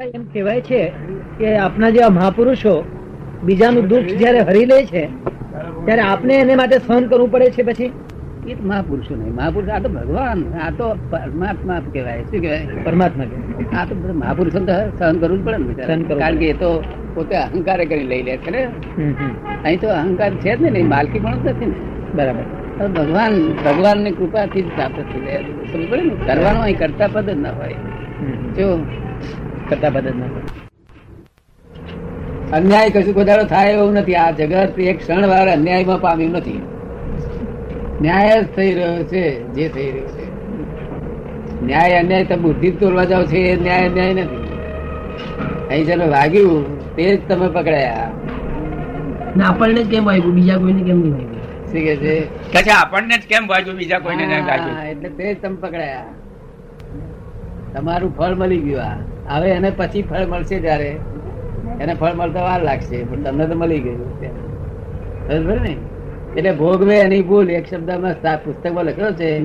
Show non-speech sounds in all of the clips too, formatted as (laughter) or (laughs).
એમ કહેવાય છે કે આપના જેવા મહાપુરુષો બીજાનું દુઃખ જયારે હરી લે છે ત્યારે આપને એને માટે સહન કરવું પડે છે પછી? એ મહાપુરુષો નહીં. મહાપુરુષ આ તો ભગવાન. આ તો પરમાત્મા કહેવાય. શું કહેવાય? પરમાત્મા આ તો મહાપુરુષો તો સહન કરવું જ પડે ને સહન કારણ કે એ તો પોતે અહંકાર કરી લઈ લે છે ને. અહીં તો અહંકાર છે જ ને નહીં માલકી પણ નથી ને. બરાબર. ભગવાન ભગવાનની કૃપાથી જ પ્રાપ્ત થઈ જાય. સમજ પડે ને? કરવાનું અહીં કરતા પદ જ ના હોય. જો કરતા પદ ના અન્યાય કશું કોદાળો થાય એવું નથી. આ જગત એક ક્ષણ વાર અન્યાયમાં પામ્યું નથી. ન્યાય જ થઈ રહ્યો છે જે થઈ રહ્યો છે. ન્યાય અન્યાય તમે બુદ્ધિ તોડવા જાવ છે એ ન્યાય અન્યાય નથી. અહીં જેને વાગ્યું તે જ તમે પકડાયા. ને આપણને જ કેમ વાગ્યું? બીજા કોઈને કેમ નહીં વાગ્યું? શું કે છે? કે આપણને જ કેમ વાગ્યું? બીજા કોઈને એટલે તે જ તમે પકડાયા. તમારું ફળ મળી ગયું આ. હવે એને પછી ફળ મળશે ત્યારે એને ફળ મળતા વાર લાગશે, પણ તમને તો મળી ગયું. બરાબર ને? એટલે ભોગવે એની ભૂલ. એક શબ્દમાં પુસ્તકમાં લખ્યો છે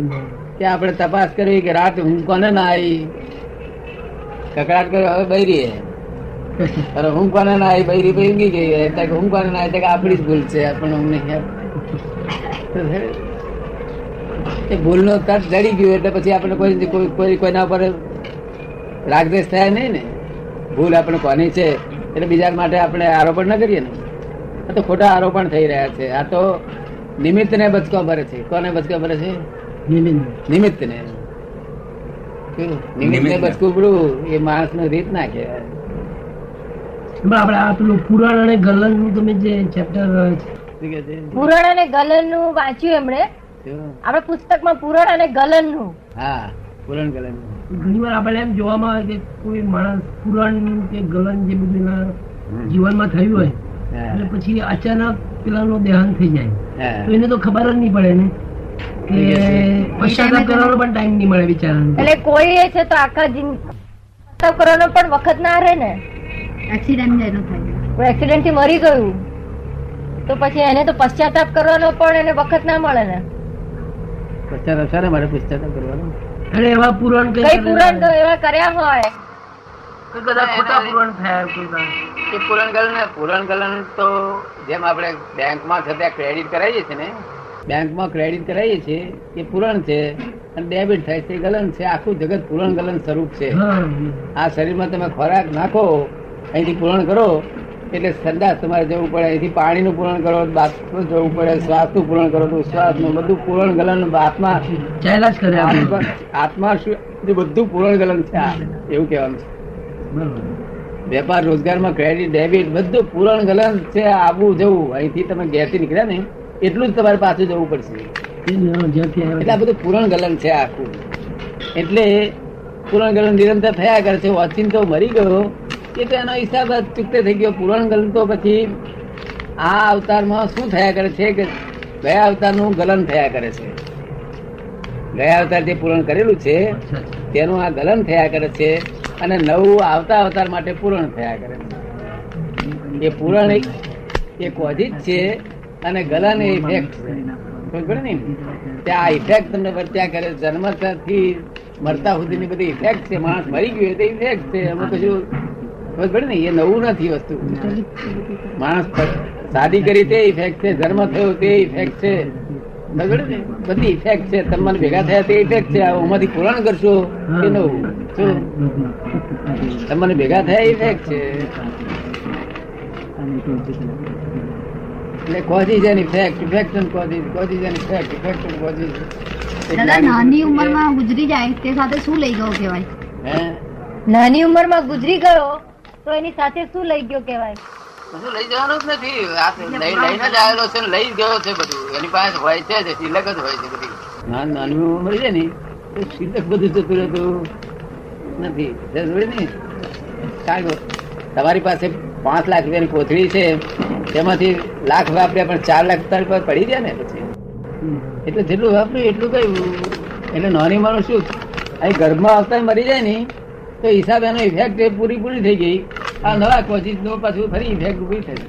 કે આપણે તપાસ કરી કે રાત હું કોને ના આવી? કકડાટ કર્યો, હવે બૈરી અરે હું કોને ના આવી? બૈરી બૈરી ગઈ. એટલે હું કોને ના આવી? આપણી જ ભૂલ છે, પણ હું નહીં એ ભૂલનો તટ જડી ગયું, એટલે પછી આપણે કોઈ- કોઈ કોઈના પર રાગદ્વેષ થયા નહીં ને? ભૂલ આપણે કોની છે? એટલે બીજા માટે આપણે આરોપણ ના કરીએ ને. આ તો ખોટા આરોપણ થઈ રહ્યા છે. આ તો નિમિત્ત ને બચકો ભરે છે. કોને બચકો ભરે છે નિમિત્ત. ને નિમિત્ત ને બચકું એ માણસ નો રીત ના કહેવાય. આપણે આ પેલું પુરાણ અને ગલનનું તમે જે ચેપ્ટર પુરાણ અને ગલનનું વાંચ્યું એમણે? આપડે પુસ્તક પુસ્તકમાં પુરાણ અને ગલનનું હા પુરણ ગલન ઘણી વાર આપણે એમ જોવામાં આવે કે કોઈ માણસ પુરાણ કે ગલન જે બધું એના જીવનમાં થયું હોય એટલે પછી અચાનક પેલાનો દેહાંત થઈ જાય. તો એને તો ખબર જ નહીં પડે ને કે પશ્ચાતાપ કરવાનો પણ ટાઈમ નહીં મળે બિચારાને. એટલે કોઈ એ છે તો આખા જિંદગી કરવાનો પણ વખત ના રહે ને. એક્સિડન્ટ એનો થાય. કોઈ એક્સિડન્ટથી મરી ગયું તો પછી એને તો પશ્ચાતાપ કરવાનો પણ એને વખત ના મળે ને. પશ્ચાતાપ સારા મારે પશ્ચાતાપ કરવાનો? અરે એવા પુરાણ કઈ કઈ પુરાણ તો એવા કર્યા હોય? તો ખોટા પુરાણ થયા એ પૂરણ ગલન પૂરણ ગલન તો જેમ આપણે બેંકમાં થતા ક્રેડિટ કરાવીએ છીએ ને બેંકમાં ક્રેડિટ કરાવીએ છીએ એ પૂરણ છે અને ડેબિટ થાય છે એ ગલન છે આખું જગત પૂરણ ગલન સ્વરૂપ છે. આ શરીરમાં તમે ખોરાક નાખો અહીંથી પૂરણ કરો એટલે સંદાસ તમારે જવું પડે. અહીંથી પાણીનું પૂરણ કરો બાથરૂમ જવું પડે શ્વાસનું પૂરણ કરો તો શ્વાસનું બધું પૂરણ ગલન આત્મા કરે આત્મા શું? બધું પૂરણ ગલન છે એવું કહેવાનું છે. વેપાર રોજગારમાં ક્રેડિટ ડેબિટ બધું પૂરણ ગલન છે આવું જવું. અહીંથી તમે ગેરથી નીકળ્યા ને એટલું જ તમારે પાછું જવું પડશે. એટલે આ બધું પૂરણ ગલન છે આખું. એટલે પૂરણ ગલન નિરંતર થયા કરે છે. ઓચિંતો મરી ગયો. એ એનો હિસાબ ચૂકતે થઈ ગયો. પૂરણ ગલન તો પછી આ અવતારમાં શું થયા કરે છે કે ગયા અવતારનું ગલન થયા કરે છે? ગયા અવતાર જે પૂરણ કરેલું છે. તેનું આ ગલન થયા કરે છે અને નવું આવતા અવતાર માટે પૂરણ થયા કરે છે. એ પૂરણ એ એ જ છે અને ગલન એ ઇફેક્ટ ખબર ને? ત્યાં ઇફેક્ટ તમને વર્ત્યા કરે જન્મથી મરતા સુધીની બધી ઇફેક્ટ છે, માણસ મરી ગયો તો ઇફેક્ટ છે. એમાં કશું પડે ને એ નવું નથી વસ્તુ. માણસ શાદી કરી તે ઇફેક્ટ છે ધર્મ થયો તે ઇફેક્ટ છે. ને? બધી ઇફેક્ટ છે. તમને ભેગા થયા તે ઇફેક્ટ છે. આમાંથી પૂરણ કરશો કે નવું? શું? તમને ભેગા થયા ઇફેક્ટ છે. એટલે causes and effect effect and causes causes and effect effect and causes દાદા નાની ઉંમરમાં ગુજરી જાય તે સાથે શું લઈ ગયો કેવાય હે? નાની ઉંમરમાં ગુજરી ગયો તો એની સાથે શું લઈ ગયો કેવાય બધું લઈ જવાનું જ નથી. આ તો લઈ લઈને જ આવેલો છે ને લઈ ગયો છે બધું. એની પાસે હોય છે જ સિલક જ હોય છે બધી. ના નાની ઉંમર મળી જાય ને તો સિલક બધું જતું રહેતું નથી. ને તમારી પાસે પાંચ લાખ રૂપિયાની કોથળી છે તેમાંથી લાખ વાપર્યા પણ ચાર લાખ તારી પાસે પડી ગયા ને પછી? એટલે જેટલું વાપર્યું એટલું કયું એટલે નાની માણસ શું? અહીં ગર્ભમાં આવતા મરી જાય ને તો હિસાબ એનો ઇફેક્ટ એ પૂરી પૂરી થઈ ગઈ. આ નવા કોઝિસ નો પાછું ફરી ઇફેક્ટ ઊભી થઈ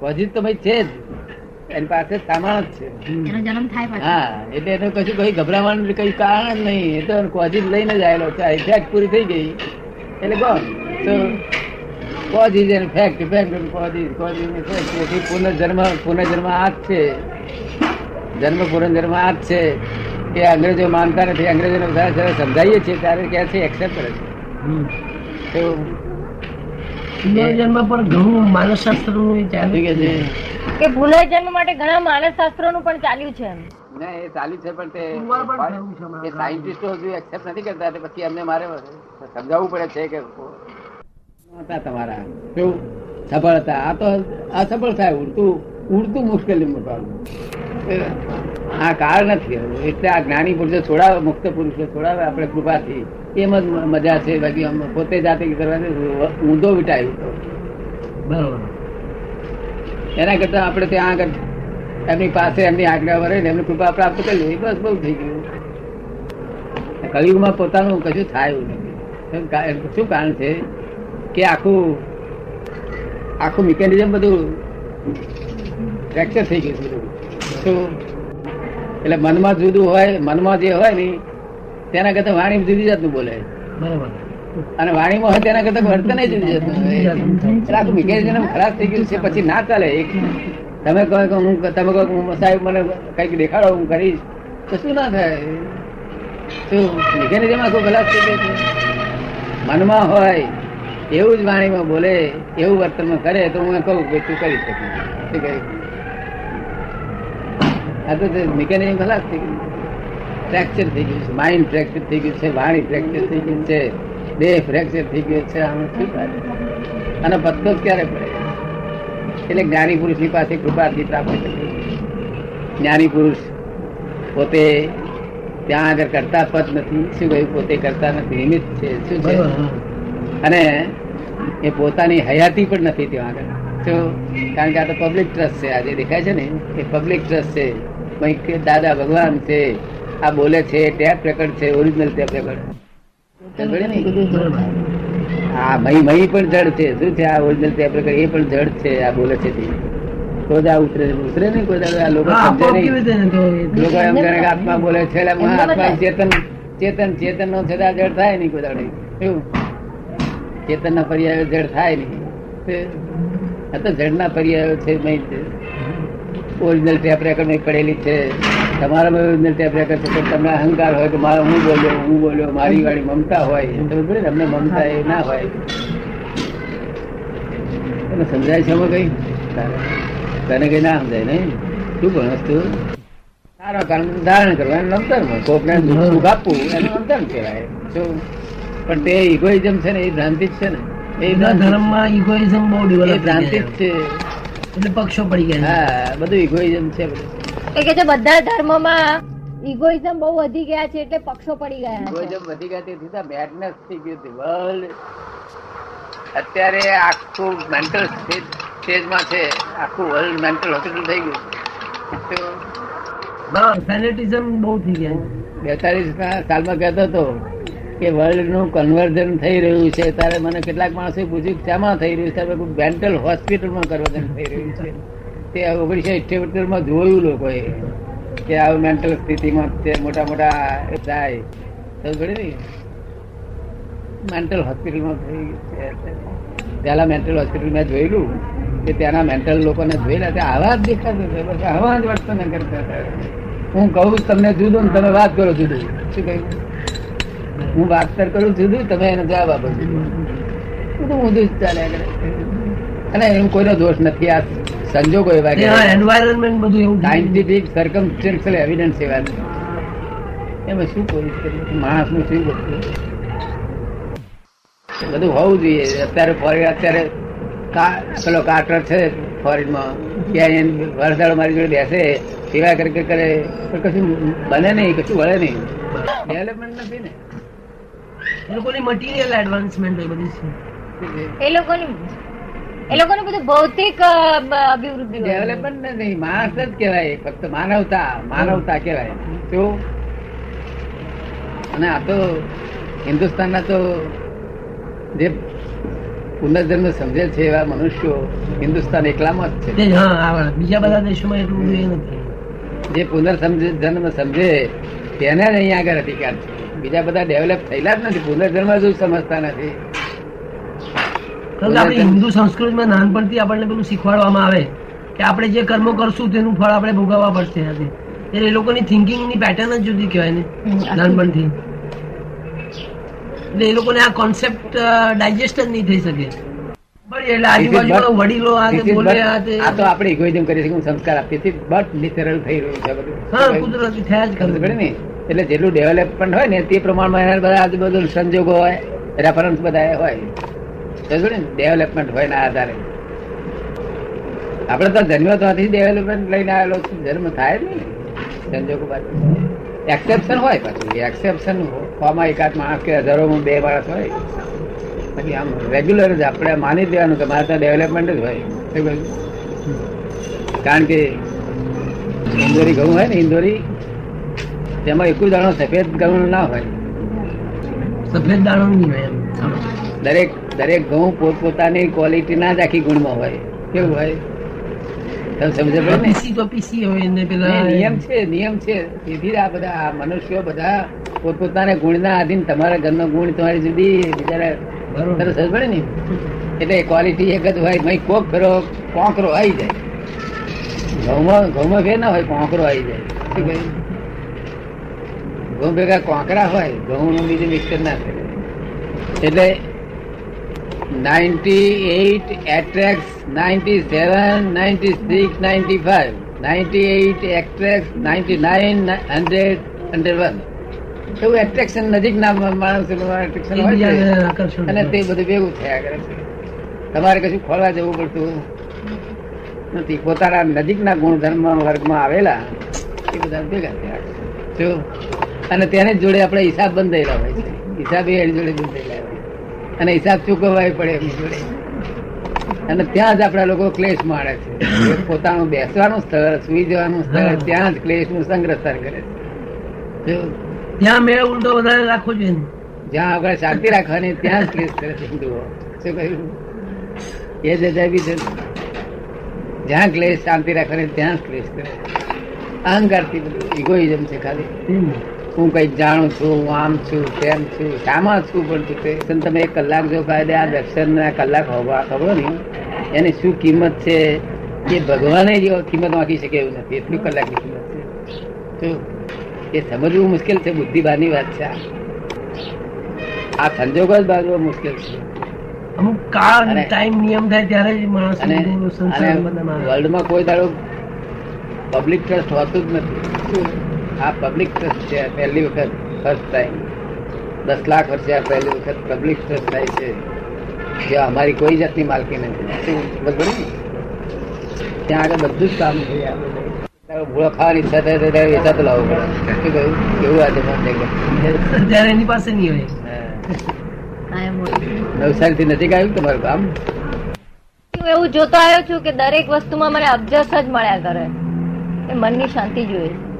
કોઝિસ તો ભાઈ છે જ. એની પાસે સામાન જ છે. હા એટલે એનું કશું કઈ ગભરાવાનું કઈ કારણ જ નહીં. એ તો કોઝિસ લઈને જ આવેલો છે. ઇફેક્ટ પૂરી થઈ ગઈ. એટલે ગોન તો causes and fact fact and causes causes and fact પુનર્જન્મ પુનર્જન્મ આ જ છે. જન્મ પુનર્જન્મ આ જ છે. કે અંગ્રેજો માનતા નથી અંગ્રેજોને બધા જ્યારે સમજાવીએ છીએ ત્યારે કહે છે એક્સેપ્ટ કરે છે. તો પુનર્જન્મ પર ઘણું માનસશાસ્ત્રનું ચાલ્યું કે છે. કે પુનર્જન્મ માટે ઘણા માનસશાસ્ત્રો નું પણ ચાલ્યું છે ના એ ચાલ્યું છે પણ તે. એ સાયન્ટિસ્ટો હજુ એક્સેપ્ટ નથી કરતા પછી અમને મારે સમજાવવું પડે છે કે હતા તમારા. કેવું સફળ હતા. આ તો અસફળ થાય ઉડતું ઉડતું મુશ્કેલી મૂકવાનું. આ કાળ નથી. એટલે આ જ્ઞાની પુરુષો છોડાવે મુક્ત પુરુષો છોડાવે આપણે કૃપાથી એમ જ મજા છે. બાકી પોતે જાતે કરવાની ઊંધો વિટાયું બરોબર. એના કરતા આપણે ત્યાં આગળ એમની પાસે એમની આજ્ઞા વરે ને એમની કૃપા પ્રાપ્ત કરી લેવી બસ બહુ થઈ ગયું. કલયુગમાં પોતાનું કશું થાય નથી. શું શું કારણ છે કે આખું આખું મિકેનિઝમ બધું ફ્રેક્ચર થઈ ગયું છે બધું. શું? એટલે મનમાં જુદું હોય મનમાં જે હોય ને તેના કરતા વાણી જુદી જાતનું બોલે. બરોબર. અને વાણીમાં હોય તેના કરતા વર્તન જુદી જાતનું હોય. આખું મિકેનિઝમ ખરાબ થઈ ગયું છે પછી ના ચાલે. એક તમે કહો કે હું તમે કહો હું સાહેબ મને કંઈક દેખાડો હું કરીશ તો શું ના થાય? શું મિકેનિઝમ આખું ખલાસ થઈ ગયું છે મનમાં હોય એવું જ વાણીમાં બોલે એવું વર્તનમાં કરે તો હું કહું કે તું કરી શકું. શું કહ્યું આ તો મિકેનિઝમ ખલાસ થઈ ગયું. ફ્રેક્ચર થઈ ગયું છે માઇન્ડ ફ્રેક્ચર થઈ ગયું છે વાણી ફ્રેક્ચર થઈ ગયું છે દેહ ફ્રેક્ચર થઈ ગયું છે આનું શું થાય? અને પત્તો જ ક્યારે પડે? એટલે જ્ઞાની પુરુષની પાસે કૃપાથી પ્રાપ્ત થઈ જ્ઞાની પુરુષ પોતે ત્યાં આગળ કરતા પદ નથી. શું કહ્યું? પોતે કરતા નથી. નિમિત્ત છે. શું છે? અને એ પોતાની હયાતી પણ નથી ત્યાં આગળ. કારણ કે આ તો પબ્લિક ટ્રસ્ટ છે. આજે દેખાય છે ને? એ પબ્લિક ટ્રસ્ટ છે. કંઈક કે દાદા ભગવાન છે આ બોલે છે ટેપ રેકર્ડ છે ઓરિજિનલ ટેપ રેકર્ડ હા મહી મહી પણ જડ છે. શું છે આ ઓરિજિનલ ટેપ રેકર્ડ એ પણ જડ છે આ બોલે છે તે. કોઈ ઉતરે ઉતરે નહીં કોઈ દાડો લોકો સમજે નહીં. લોકો એમ કરે કે આત્મા બોલે છે એટલે આત્મા ચેતન ચેતન ચેતન નો છે તો આ જડ થાય નહીં કોઈ કેવું ચેતન ના પર્યાયો જડ થાય નહીં. આ તો જડ ના પર્યાયો છે ઓરિજિનલ ટેપ રેકર્ડમાં પડેલી છે. તમારામાં ઓરિજિનલ ટેપ રેકર્ડ છે તમને અહંકાર હોય કે મારો હું બોલ્યો હું બોલ્યો મારી વાળી મમતા હોય તમે બોલે તમને મમતા એ ના હોય. તમે સમજાય છે કઈ? તને કઈ ના સમજાય નહીં. શું ભણસ તું સારા કારણ ધારણ કરવાનું નમતર કોકને દુઃખ આપવું એનું અંતર કહેવાય. શું? પણ તે ઇગોઇઝમ છે ને એ ભ્રાંતિ છે ને. એ ધર્મમાં ઇગોઇઝમ બહુ ડેવલપ ભ્રાંતિ છે. એટલે પક્ષો પડી ગયા હા બધું ઇગોઇઝમ છે બધું. એ કે છે બધા ધર્મમાં ઇગોઇઝમ બહુ વધી ગયા છે એટલે પક્ષો પડી ગયા ઇગોઇઝમ વધી ગયા તેથી તો madness થઈ ગયું હતું વર્લ્ડ અત્યારે આખું મેન્ટલ સ્ટેજમાં છે આખું વર્લ્ડ મેન્ટલ હોસ્પિટલ થઈ ગયું તો હા બહુ થઈ ગયા છે. બેતાલીસ સાલમાં કહેતો હતો કે વર્લ્ડનું કન્વર્ઝન થઈ રહ્યું છે, ત્યારે મને કેટલાક માણસો પૂછ્યું શામાં થઈ રહ્યું છે? મેન્ટલ હોસ્પિટલમાં કન્વર્ઝન થઈ રહ્યું છે. તે ઓગણીસો ઇઠ્યોતેરમાં જોયું લોકોએ કે આવું મેન્ટલ સ્થિતિમાં તે મોટા મોટા થાય તો ઘડી ને મેન્ટલ હોસ્પિટલમાં થઈ પેલા મેન્ટલ હોસ્પિટલ મેં જોયેલું કે ત્યાંના મેન્ટલ લોકોને જોયેલા. તે આવા જ દેખાતો આવા જ વર્તન કરતા હું કહું તમને જુદો ને તમે વાત કરો જુદો. શું કહ્યું? હું વાતર કર જુદું તમે એનો જવાબ આપો ઊંધું જ ચાલ્યા અને એનું કોઈનો દોષ નથી આ સંજોગો એવા કે એન્વાયરમેન્ટ બધું એવું. સાયન્ટિફિક સર્કમસ્ટેન્શિયલ એવિડન્સ એવા છે એમાં શું કોઈ માણસનું શું બધું બધું હોવું જોઈએ. અત્યારે ફોરેન અત્યારે પેલો કાર્ટર છે ફોરેનમાં. ત્યાં એને વરસાદ મારી જોડે બેસે સેવા કરે કે કરે. કશું બને નહીં કશું વળે નહીં. ડેવલપમેન્ટ નથી ને. એ લોકોની મટીરિયલ એડવાન્સમેન્ટ એ બધી છે. એ લોકોની એ લોકોનું બધું ભૌતિક અભિવૃદ્ધિ ડેવલપમેન્ટ નહીં માણસ જ કહેવાય. ફક્ત માનવતા માનવતા કહેવાય. તો અને આ તો હિન્દુસ્તાનના તો જે પુનર્જન્મ સમજે છે એવા મનુષ્યો હિન્દુસ્તાન એકલામાં જ છે. હા બીજા બધા દેશોમાં એટલું નથી. જે પુનર્જન્મ સમજે તેને જ અહીંયા આગળ અધિકાર છે. બીજા બધા ડેવલપ થયેલા જ નથી. પુનર્જન્મ શું સમજતા નથી. આપણે હિન્દુ સંસ્કૃતિમાં નાનપણથી આપણને પેલું શીખવાડવામાં આવે કે આપણે જે કર્મો કરશું તેનું ફળ આપણે ભોગવવા પડશે એટલે એ લોકોની થિંકિંગની પેટર્ન જ જુદી કહેવાય ને નાનપણથી. એટલે એ લોકોને આ કોન્સેપ્ટ ડાયજેસ્ટ જ નહીં થઈ શકે. એટલે આજુબાજુ વડીલો આ બોલે આ તો આપણે ઇગોઇઝમ કરી શકીએ સંસ્કાર આપીએ બટ નેચરલ થઈ રહ્યું છે બધું. હા કુદરતી થયા જ ખબર કરે ને? એટલે જેટલું ડેવલપમેન્ટ હોય ને, તે પ્રમાણમાં બધા આજુબાજુ સંજોગો હોય રેફરન્સ બધા હોય. ને ડેવલપમેન્ટ હોય ના આધારે. આપણે તો જન્મ તો ડેવલપમેન્ટ લઈને આવેલો જન્મ થાય ને, સંજોગો પાછું એક્સેપ્શન હોય પાછું. એક્સેપ્શન ફોર્મમાં એકાદ માણસ કે હજારોમાં બે માણસ હોય. પછી આમ રેગ્યુલર જ આપણે માની દેવાનું કે મારે તો ડેવલપમેન્ટ જ હોય. કારણ કે ઇન્દોરી ઘઉં હોય ને, ઇન્દોરી તેમાં એક દાણો સફેદ ઘઉં ના હોય. સફેદ દાણો નહીં હોય એમ દરેક દરેક ઘઉં પોતપોતાની ક્વોલિટી ના જ આખી ગુણમાં હોય. કેવું હોય? તમે સમજ પીસી તો પીસી હોય ને પેલા નિયમ છે નિયમ છે. તેથી આ બધા આ મનુષ્યો બધા પોતપોતાના ગુણના આધીન તમારા ઘરનો ગુણ તમારી જુદી બિચારા સમજ પડે ને? એટલે ક્વોલિટી એક જ હોય કોક ફેરો કોંકરો આવી જાય. ઘઉંમાં ઘઉંમાં ફેર ના હોય કોંકરો આવી જાય. શું કહ્યું? ઘઉં ભેગા કોંકરા હોય ઘઉં નું બીજું મિક્સર ના થાય એટલે ninety eight attracts ninety seven ninety six ninety five ninety eight attracts ninety nine hundred hundred one એવું એટ્રેક્શન નજીક ના માણસ એટ્રેક્શન હોય છે. અને તે બધું ભેગું થયા કરે છે. તમારે કશું ખોલવા જવું પડતું નથી. પોતાના નજીકના ગુણધર્મ વર્ગમાં આવેલા એ બધા ભેગા થયા જો અને તેને જોડે આપણે હિસાબ બંધાયેલા હોય છે. હિસાબ એ એની જોડે બંધાયેલા હોય અને હિસાબ ચૂકવવા પડે એમની જોડે. અને ત્યાં જ આપણા લોકો ક્લેશ માણે છે. પોતાનું બેસવાનું સ્થળ સુઈ જવાનું સ્થળ ત્યાં જ ક્લેશનું સંગ્રહસ્થાન કરે છે. ત્યાં મેળ ઉલટો વધારે રાખવો જોઈએ જ્યાં આગળ શાંતિ રાખવાની ત્યાં જ ક્લેશ કરે છે હિન્દુઓ. શું કહ્યું? એ જ અજાયબી છે જ્યાં ક્લેશ શાંતિ રાખવાની ત્યાં જ ક્લેશ કરે અહંકારથી બધું ઇગોઇઝમ છે ખાલી. હું કઈ જાણું છું હું આમ છું તેમ છું શામાં છું પણ તું તમે એક કલાક જો કાયદે આ દર્શન ના કલાક હોવા ખબર ને એની શું કિંમત છે? એ ભગવાને જ કિંમત વાંકી શકે એવું નથી. એટલી કલાકની કિંમત છે. તો એ સમજવું મુશ્કેલ છે બુદ્ધિબાની વાત છે આ. સંજોગો જ બાજુ મુશ્કેલ છે. અમુક કાળ ટાઈમ નિયમ થાય ત્યારે જ માણસ. વર્લ્ડમાં કોઈ દાડો પબ્લિક ટ્રસ્ટ હોતું જ નથી. આ પબ્લિક ટ્રસ્ટ છે પહેલી વખત ફર્સ્ટ ટાઈમ દસ લાખ વર્ષે આ પહેલી વખત પબ્લિક ટ્રસ્ટ થાય છે. જે અમારી કોઈ જાતની માલકી નથી. ત્યાં આગળ બધું જ કામ થઈ ભૂળો ખાવાની ઈચ્છા થાય તો ત્યારે વેચાતો લાવવો પડે. શું કહ્યું? કેવું આજે ત્યારે એની પાસે નહીં હોય. નવસારી થી નજીક આવ્યું તમારું કામ હું એવું જોતો આવ્યો છું કે દરેક વસ્તુમાં મને અબજસ જ મળ્યા કરે. એ મનની શાંતિ જોઈએ.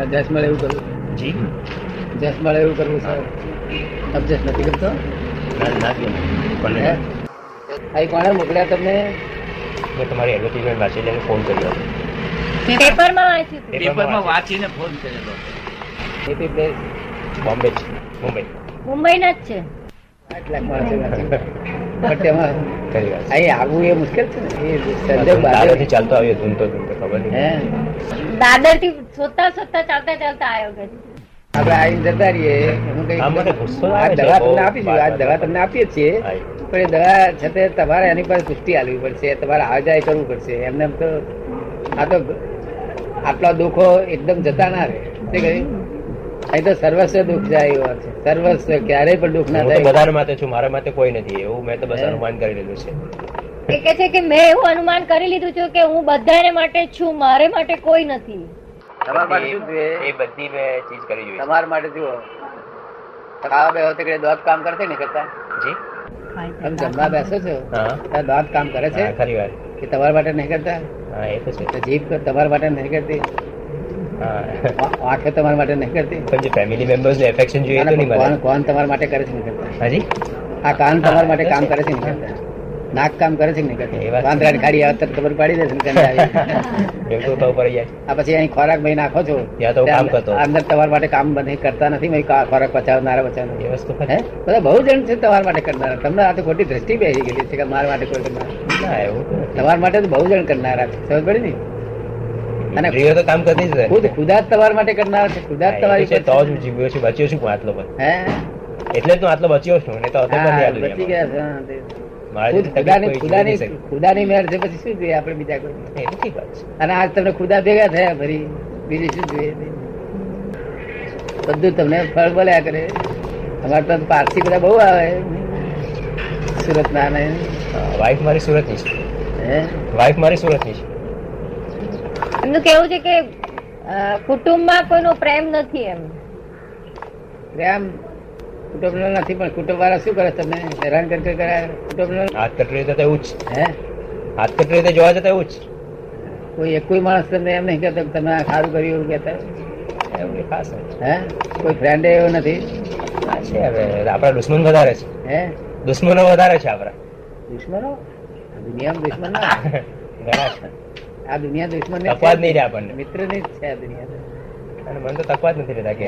આ મળે એવું કરવું જી? જસ મળે એવું કરવું સર અબજસ નથી કરતો? અહીં કોણે મોકલ્યા તમને. મેં તમારી એડવર્ટીઝમેન્ટ વાંચી લઈને ફોન કર્યો. પેપરમાં વાંચ્યું હતું. પેપરમાં વાંચીને ફોન કરેલો એપી પ્લેસ બોમ્બે છે મુંબઈ. મુંબઈના જ છે. માણસો વાંચે. પણ તેમાં અહીં આવવું એ મુશ્કેલ છે ને? એ સંજોગ બાંધે. ચાલતો આવ્યો ખબર નહીં. દાદર શોધતા શોધતા ચાલતા ચાલતા આવ્યો કે આપણે આવીને જતા રહીએ. એનું કંઈ- આ મને ગુસ્સો આ આવે છે. દવા તમને આપીશું આ દવા તમને આપીએ છીએ. પણ એ દવા છતાં તમારે એની પાસે પુષ્ટિ આલવી પડશે. તમારે આ કરવું પડશે. એમને એમ તો આ તો આટલા દુઃખો એકદમ જતા ના રહે. તે કહ્યું અહીં તો સર્વસ્વ દુઃખ જાય એવા છે. સર્વસ્વ ક્યારેય પણ દુઃખ ના થાય. બધાને માટે છું. મારા માટે કોઈ નથી. એવું મેં તો બસ અનુમાન કરી લીધું છે. એ કે છે કે મેં એવું અનુમાન કરી લીધું છે કે હું બધાને માટે છું મારે માટે કોઈ નથી. તમારા માટે શું જોઈએ? એ બધી મેં ચીજ કરી જોઈ તમારા માટે જુઓ. ખાવા બે વખતે કઈ દાંત કામ કરશે ને કરતા? જી. તમે જમવા બેસો છો? ત્યાં દોત કામ કરે છે? ખરી વાત. કે તમારા માટે નહીં કરતા? હા એ તો છે. તો જીભ તમારા માટે નહીં કરતી? આખે તમારા માટે નહીં કરતી? પણ જે ફેમિલી મેમ્બર્સ ને એફેક્શન જોઈએ તો નહીં કોણ તમારા માટે કરે છે નહીં કરતા? હાજી આ કાન તમારા માટે કામ કરે છે નહીં કરતા? નાક કામ કરે છે વાત વાંદરાની ખાડી આવે તરત ખબર પાડી દેશે ને આ પછી અહીં ખોરાક ભાઈ નાખો છો. ત્યાં તો કામ કરતો. અંદર તમારા માટે કામ બને કરતા નથી ભાઈ ખોરાક પચાવનારા પચાવનારા હે? બધા બહુ જણ છે તમારા માટે કરનારા. તમને આ તો ખોટી દ્રષ્ટિ બેસી ગયેલી છે કે મારા માટે કોઈ કરનાર. ના એવું તમારા માટે તો બહુ જણ કરનારા છે. સમજ પડી ને? અને ભીઓ તો કામ કરતી જ. ખુદ ખુદા જ તમારા માટે કરનારા છે. ખુદા જ તમારી છે, તો જ જીવ્યો છું બચ્યો છું આટલો પણ હે? એટલે તો આટલો બચ્યો છું ને તો બચી. ગયા છે, હા, તે. મારાથી ખુદ તકલીફ ખુદાની કોઈ ખુદાની જીવી નહીં ખુદાની મેળ છે પછી શું જોઈએ આપણે બીજા કોઈ? શકે. એ તો ઠીક વાત છે અને આજ તમને ખુદા ભેગા થયા ફરી બીજું શું જોઈએ? બધું તમને ફળ બોલ્યા કરે. અમારે તો પારસી બધા બહુ આવે. સુરત ના. ને વાઈફ મારી સુરતની છે. વાઈફ મારી સુરતની છે. એમનું કેવું છે કે કુટુંબમાં કોઈનો પ્રેમ નથી એમ. પ્રેમ કુટુંબ નથી પણ કુટુંબ વાળા શું કરે તમને? હેરાન કરી કરાય? કરે કુટુંબ હાથ કટરી રીતે તો એવું જ. હે? હાથ કટરી રીતે જોવા જતા એવું જ. કોઈ એક કોઈ માણસ તમને એમ નહીં કહેતો કે તમે આ સારું કર્યું એવું કહેતા એવું ખાસ હે? કોઈ ફ્રેન્ડ એવો નથી? છે હવે આપણા દુશ્મન વધારે છે. હે? દુશ્મનો વધારે છે આપણા. દુશ્મનો? દુનિયામાં દુશ્મન ના (laughs) ઘણા છે. આ દુનિયા દુશ્મન ને જ નહીં રહ્યા આપણને. મિત્રની જ છે આ દુનિયા અને મને તો તકવા જ નથી રહેતા કે.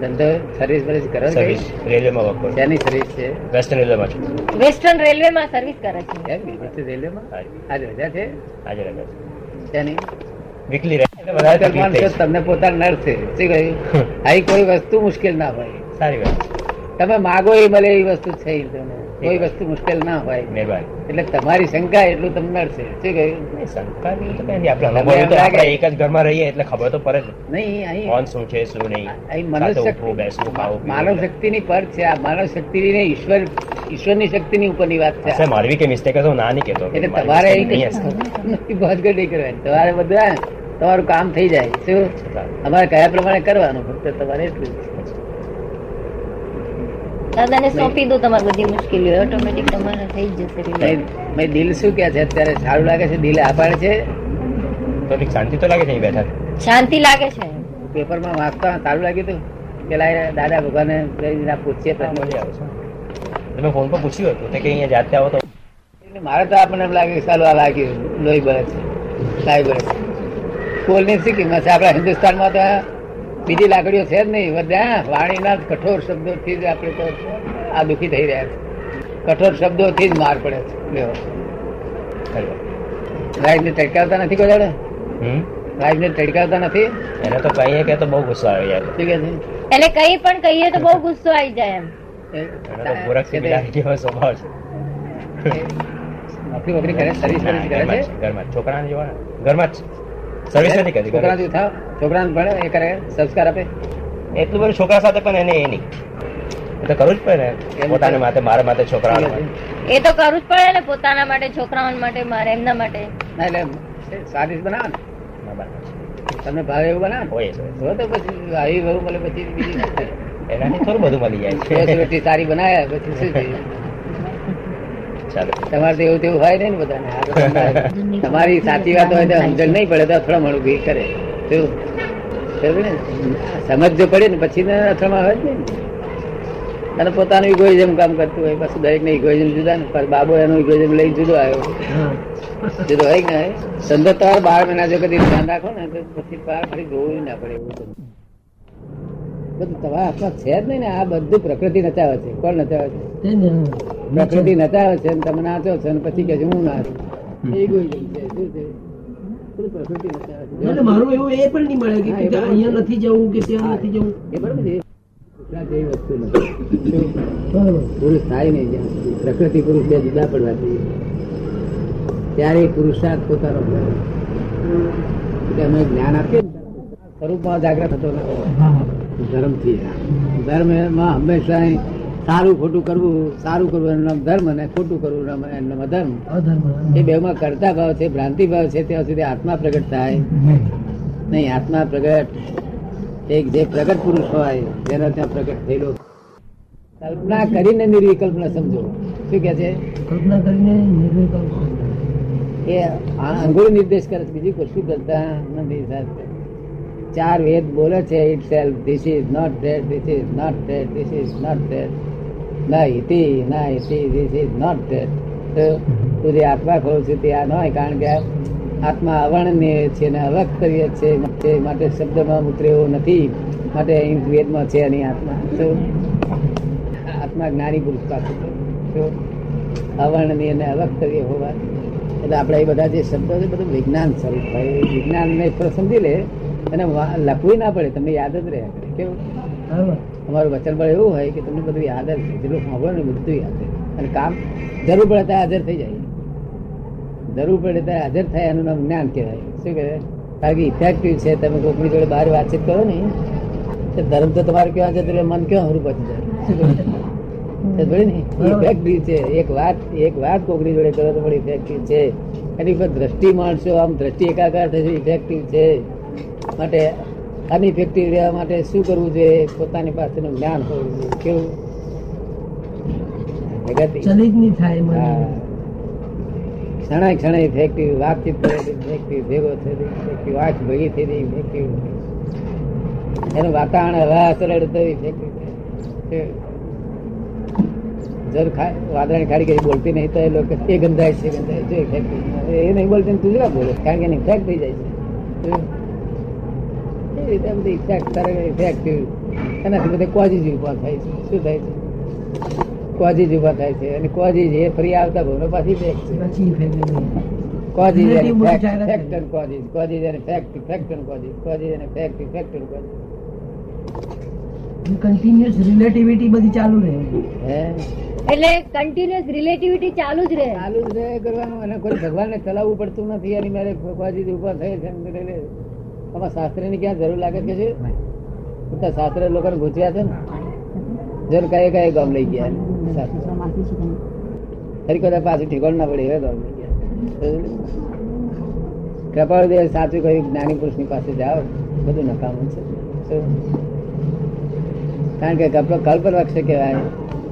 ધંધો સર્વિસ બર્વિસ કરો છો? સર્વિસ રેલવેમાં વર્ક કરું. શેની સર્વિસ છે? વેસ્ટર્ન રેલવેમાં છે. વેસ્ટર્ન રેલવેમાં સર્વિસ કરે છે. એમ બીજી રેલવેમાં આજે રજા છે? આજે રજા છે. શેની? વીકલી છે. તમને પોતાના નડશે શું કહ્યું? (laughs) આવી કોઈ વસ્તુ મુશ્કેલ ના હોય. સારી વાત. તમે માગો એ મળે એવી વસ્તુ છે તમને. કોઈ વસ્તુ મુશ્કેલ ના હોય. મહેરબાની એટલે તમારી શંકા એટલું તમને નડશે શું કહ્યું? શંકા જેવું તો કંઈ આપણે અનુભવી તો આપણે એક જ ઘરમાં રહીએ એટલે ખબર તો પડે નહીં અહીં કોણ શું છે શું નહીં? અહીં સાથે મનુષ્ય બેસવું ખાવું માનવ શક્તિની પર છે. આ માનવ શક્તિ ને ઈશ્વર ઈશ્વરની શક્તિની ઉપરની વાત છે. મારવી કે મિસ્ટેક હશે ના નહીં કહેતો. એટલે તમારે બહુ. નથી કરવાની. તમારે બધા તમારું કામ થઈ જાય. શું? અમારે કયા પ્રમાણે કરવાનું? ફક્ત તમારે એટલું. દાદાને સોંપી દો તમારી બધી મુશ્કેલીઓ. ઓટોમેટિક તમારે થઈ જશે મેં- દિલ શું કે છે? અત્યારે સારું લાગે છે? દિલ આભાર છે? તો શાંતિ તો લાગે છે અહીં બેઠા શાંતિ લાગે છે. પેપરમાં વાંચતા સારું લાગ્યું હતું પેલા દાદા ભગવાને પૂછીએ તો? પ્રશ્ન. મજા આવે છે. તમે ફોન પર પૂછ્યું હતું તે કે અહીંયા જાતે આવો તો. મારે તો આપણને એમ લાગે કે સાલું આ લાગ્યું લોહી બળે છે લાઈ બળે છે. કોલની શી કિંમત છે? આપણા હિન્દુસ્તાનમાં તો બીજી લાકડીઓ છે જ નહીં. બધા વાણીના કઠોર શબ્દોથી જ આપણે તો આ દુઃખી થઈ રહ્યા છે. કઠોર શબ્દોથી જ માર પડે છે. રાઈફને ટડકાવતા નથી કોઈ દાડે? રાઈફને ટડકાવતા નથી? એને તો કહીએ કે તો બહુ ગુસ્સો આવી જાય. ઠીક છે? એટલે કઈ પણ કહીએ તો બહુ ગુસ્સો આવી જાય એમ. તો બિલાડી જેવો સ્વભાવ છે. નોકરી વોકરી કરે સર્વિસ કરે છે? ઘરમાં છોકરાને જોવાના. ઘરમાં જ સર્વિસ નથી કરતી છોકરા. જેવું થાવ છોકરાને ભણે એ કરે સંસ્કાર આપે. એટલું બધું છોકરા સાથે પણ એને એ નહીં. એ તો કરવું જ પડે ને. પોતાને માટે મારા માટે છોકરા એ તો કરવું જ પડે ને પોતાના માટે છોકરાઓ માટે મારે એમના માટે. ના એટલે સારી બનાવો ને. તમને ભાવે એવું બનાવો હોય તો. પછી આવી બહુ મળે પછી બીજી (laughs) એનાથી થોડું બધું મળી જાય. છે સારી બનાવ્યા પછી શું (laughs) તમારે તો એવું તેવું હોય ને બધાને. તમારે- સાચી વાત હોય તો સમજણ નહીં પડે તો અથડામણ ભી કરે. ને? સમજ જો પડે ને પછી અથડામણ હોય જ નહીં. અને પોતાનું ઇગોઇઝમ કામ કરતું હોય, પાછું દરેક ને ઇગોઇઝમ જુદા ને પણ બાબો એનું ઇગોઇઝમ લઈ જુદો આવ્યો. જુદો હોય ને ધંધો તમારે બાર મહિના જો કદી ધ્યાન રાખો ને, તો પછી બાર ફરી જોવું ના પડે એવું બધું. તમારા હાથમાં છે જ નહીં ને, આ બધું પ્રકૃતિ નચાવે છે. કોણ નચાવે છે? પ્રકૃતિ નચાવે છે તમે નાચો છો પછી કે હું નાચું. મારું એવું એ પણ નહીં મળે કે હા, એ કે બરાબર. અહીંયા નથી જવું કે ત્યાં નથી જવું. એ બરોબર છે. પુરુષાર્થ જેવી વસ્તુ નથી. શું? બરાબર. પુરુષ થાય નહીં પ્રકૃતિ પુરુષ બે જુદા પડવા જોઈએ. ત્યારે પુરુષાર્થ પોતાનો અમે જ્ઞાન આપીએ સ્વરૂપમાં જાગ્રત થતો ધર્મથી. ધર્મમાં હંમેશા સારું ખોટું કરવું સારું કરવું એનું નામ ધર્મ અને ખોટું કરવું એનું નામ અધર્મ. એ બે માં કરતા ભાવ છે ભ્રાંતિ ભાવ છે ત્યાં સુધી આત્મા પ્રગટ થાય. નહીં. આત્મા પ્રગટ. એક જે પ્રગટ પુરુષ હોય જેનો ત્યાં પ્રગટ થયેલો કલ્પના કરીને નિર્વિકલ્પના સમજો. શું કે છે? કલ્પના કરીને નિર્વિકલ્પ એ અંગુળ નિર્દેશ કરે છે. બીજું કશું કરતા? નથી સાહેબ. ચાર વેદ બોલે છે itself this is not that this is not that this is not that ના ઇતિ ના ઇતિ ધીસ ઇઝ નોટ ધેટ તું જે આત્મા ખોલું છું તે આ ન હોય કારણ કે આત્મા અવર્ણનીય છે ને કરીએ છે, તે માટે શબ્દમાં ઉતરે એવો નથી, માટે અહીં વેદમાં છે એની આત્મા. શું? આત્મા જ્ઞાની પુરુષ પાસે અવર્ણનીય ને અલગ કરીએ હોવા. એટલે આપણે એ બધા જે શબ્દો છે બધું વિજ્ઞાન સ્વરૂપ હોય. વિજ્ઞાનને સમજી લે અને લખવું ના પડે, તમને યાદ જ રહે. કેવું? બરાબર. અમારું વચન બળ એવું હોય કે તમને બધું યાદ જ જેટલું સાંભળો ને બધું યાદ અને કામ જરૂર પડે ત્યાં હાજર થઈ જાય. જરૂર પડે ત્યાં હાજર થાય એનું નામ જ્ઞાન કહેવાય. શું કહેવાય? કારણ કે ઇફેક્ટિવ છે તમે કોકની જોડે બહાર વાતચીત કરો ને તો ધર્મ તો તમારે કેવા જતું મન કેવા હરું પહોંચી જાય? જોયું ને ઇફેક્ટિવ છે. એક વાત એક વાત કોકની જોડે કરો તો પણ ઇફેક્ટિવ છે. એની પર દ્રષ્ટિ માણસો આમ દ્રષ્ટિ એકાકાર થશે ઇફેક્ટિવ છે. માટે અનઇફેક્ટિવ રહેવા માટે શું કરવું જોઈએ પોતાની પાસેનું જ્ઞાન હોવું જોઈએ કેવું. ક્ષણે વાતચીત કરે ભેગો થઈ ભેગી થઈ એનું વાતાવરણ હવા સરળ તો ઇફેક્ટિવ જર વાદળાની ખાડી કઈ બોલતી નહીં તો એ લોકો એ ગંધાય છે ગંધાય છે. ઇફેક્ટિવ એ નહીં બોલતી તું જ બોલે? કારણ કે એની થઈ જાય છે. એ રીતે બધી ઇફેક્ટ ઇફેક્ટિવ એનાથી બધે કોઝિજ ઊભા થાય છે. શું થાય છે? કોઝિજ ઊભા થાય છે. અને કોઝિજ એ ફરી આવતા ભવનો પાછી અને and કોઝિજ કોઝિજ અને fact, fact and causes causes અને fact, fact and causes continuous relativity બધી ચાલુ રહે. હે? એટલે કન્ટિન્યુઅસ રિલેટિવિટી ચાલુ જ રહે. ચાલુ જ રહે કરવાનું. અને કોઈ ભગવાનને ચલાવવું પડતું નથી. એની મારે કોઝિજ ઊભા થાય છે. એમ કરીને ની ક્યાં જરૂર લાગે કે છે? શાસ્ત્ર લોકોને ગૂંચ્યા છે ને? જર કઈ કઈ ગામ લઈ ગયા ફરી કદાચ પાછું ઠેકોળ ના પડે ગામ લઈ ગયા. કૃપાળ દેવ સાચું કહ્યું જ્ઞાની પુરુષની પાસે જાઓ. બધું નકામું છે. કારણ કે કપડો કલ્પ વક્ષ કહેવાય.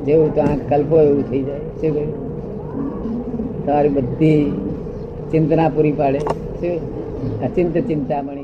જેવું તો આ કલ્પો એવું થઈ જાય. શું કહ્યું? તમારી બધી ચિંતના પૂરી પાડે. શું? અચિંત ચિંતામણી.